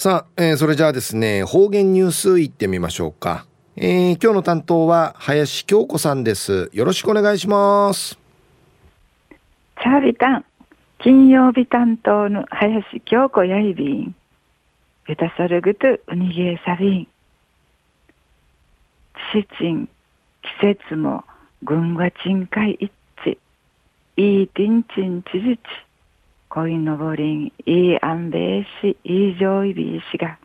さあ、えー、それじゃあですね、方言ニュースいってみましょうか。えー、今日の担当は林京子さんです。よろしくお願いします。チャービタン、金曜日担当の林京子やいびん。ゆたさるぐとうにげえさびん。ちちん、季節も軍が鎮海一致。いいてんちんちじち。恋のぼりん、いい安米し、いい上位びしが。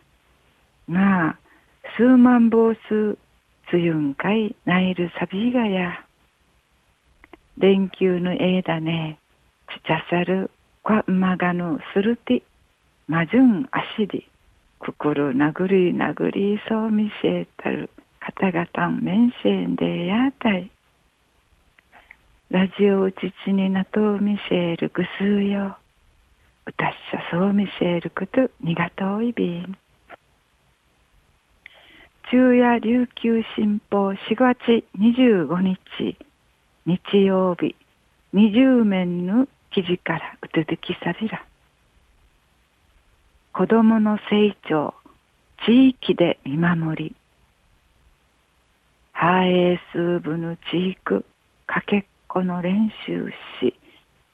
なあ、数万坊数、つゆんかい、ないるさびがや。連休のえだね、ちちゃさる、こまがぬするて、まじゅんあしり、くくるなぐりなぐりそうみせたる、かたがたんめんせんでやたい。ラジオうちちになとうみせるぐすうよ。うたっしゃそう見せることにがといびん。昼夜琉球新報4月25日日曜日20面の記事からうつづきさびら。子供の成長、地域で見守り。ハエース部の地域、かけっこの練習し、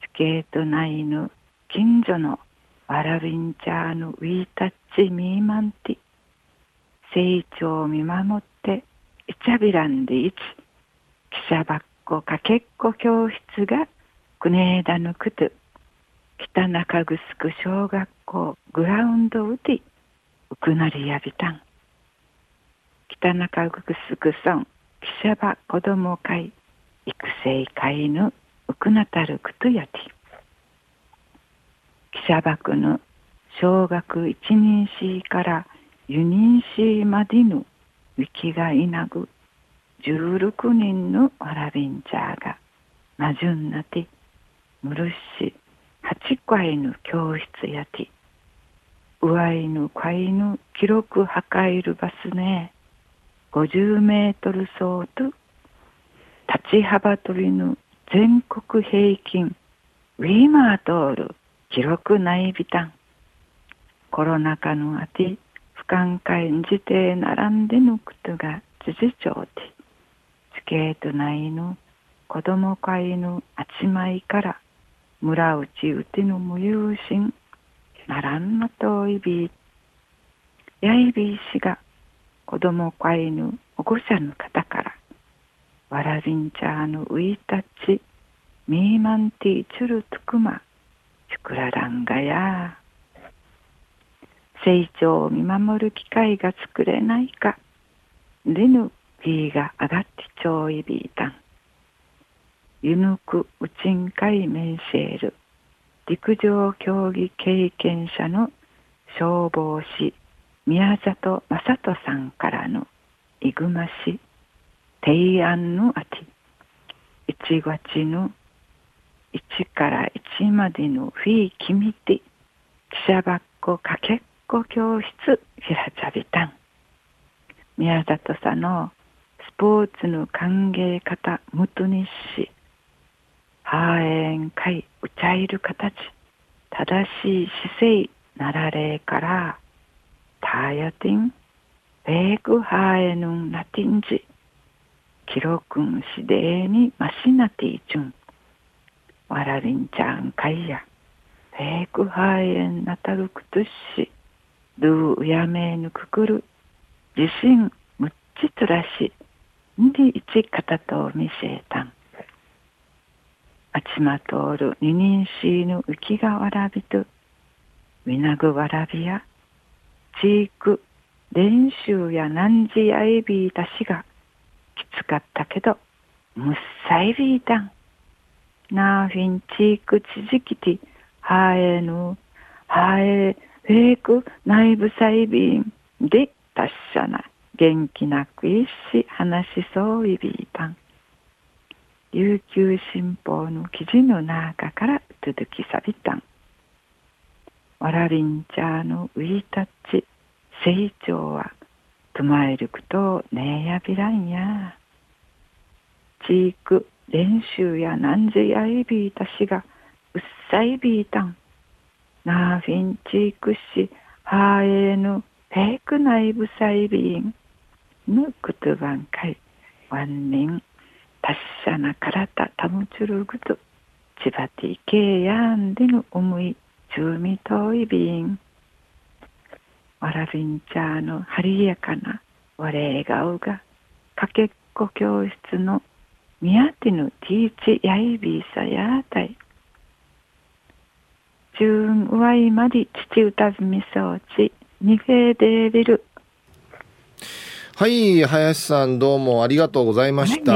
スケート内の近所のわらびんちゃーのウィータッチミーマンティ。成長を見守っていちゃびらんでいち記者ばっこかけっこ教室がくねえだぬくと北中城小学校グラウンドうてうくなりやびたん北中城村記者ば子ども会育成会のうくなたるくとやて。茶幕の小学一人しから四人しまでのウィキがいなぐ十六人のわらびんちゃーがまじゅんなてむるし八回の教室やてうわいぬかいぬ記録はかいるバスね50メートル走と立ち幅取りの全国平均ウィーマートー記録ないびたんコロナ禍のあて不寛解じて並んでぬくとが事実上でスケート内の子供会のあちまいから村内うての無有心ならんのといびやいびいしが子供会の保護者の方からわらびんちゃーのういたちミーマンティーチュルトクマクラランガや。成長を見守る機会が作れないか。でぬビーが上がってちょいビータンゆぬくうちんかいメンシェール陸上競技経験者の消防士。宮里正人さんからのいぐまし。提案のあて1月の1から1までのフィーキミティ記者ばっこかけっこ教室ひらちゃびたん。宮里さんのスポーツの歓迎方むとにしハーエン会うちゃいる形正しい姿勢なられからタヤティンベークハーエヌンナティンジ記録んしでにマシナティチュンわらりんちゃんかいや、フェイクハーエンなたるくとし、ドゥうやめぬくくる、自信むっちつらし、んでいちかたと見せたん。あちまとおる二人しぬ浮きがわらびと、みなぐわらびや、ちいく、練習やなんじやいびいたしが、きつかったけど、むっさいびいたん。なフィンチークチジキティ、ハエヌ、ハエ、フェイク、内部細便で達者な、元気なくいし、話しそういびいたん。琉球新報の記事の中から続きさびたん。わらびんちゃーのウィータッチ、成長は、とまえるくとねえやびらんや。チーク、練習やなんやいびいたしがうっさいびいたん。なフィンチークしはえぬへークないぶさいびんぬくとばんかいわんにん達者なからたたむちゅるぐとちばていけやんでぬおむいちゅうみといびん。わらびんちゃーのはりやかなわれが顔がかけっこ教室のミヤティヌティーチヤイビーサヤータイ。ジューンワイマリ父歌ずみそうち、ニフェーデービル。はい、林さんどうもありがとうございました。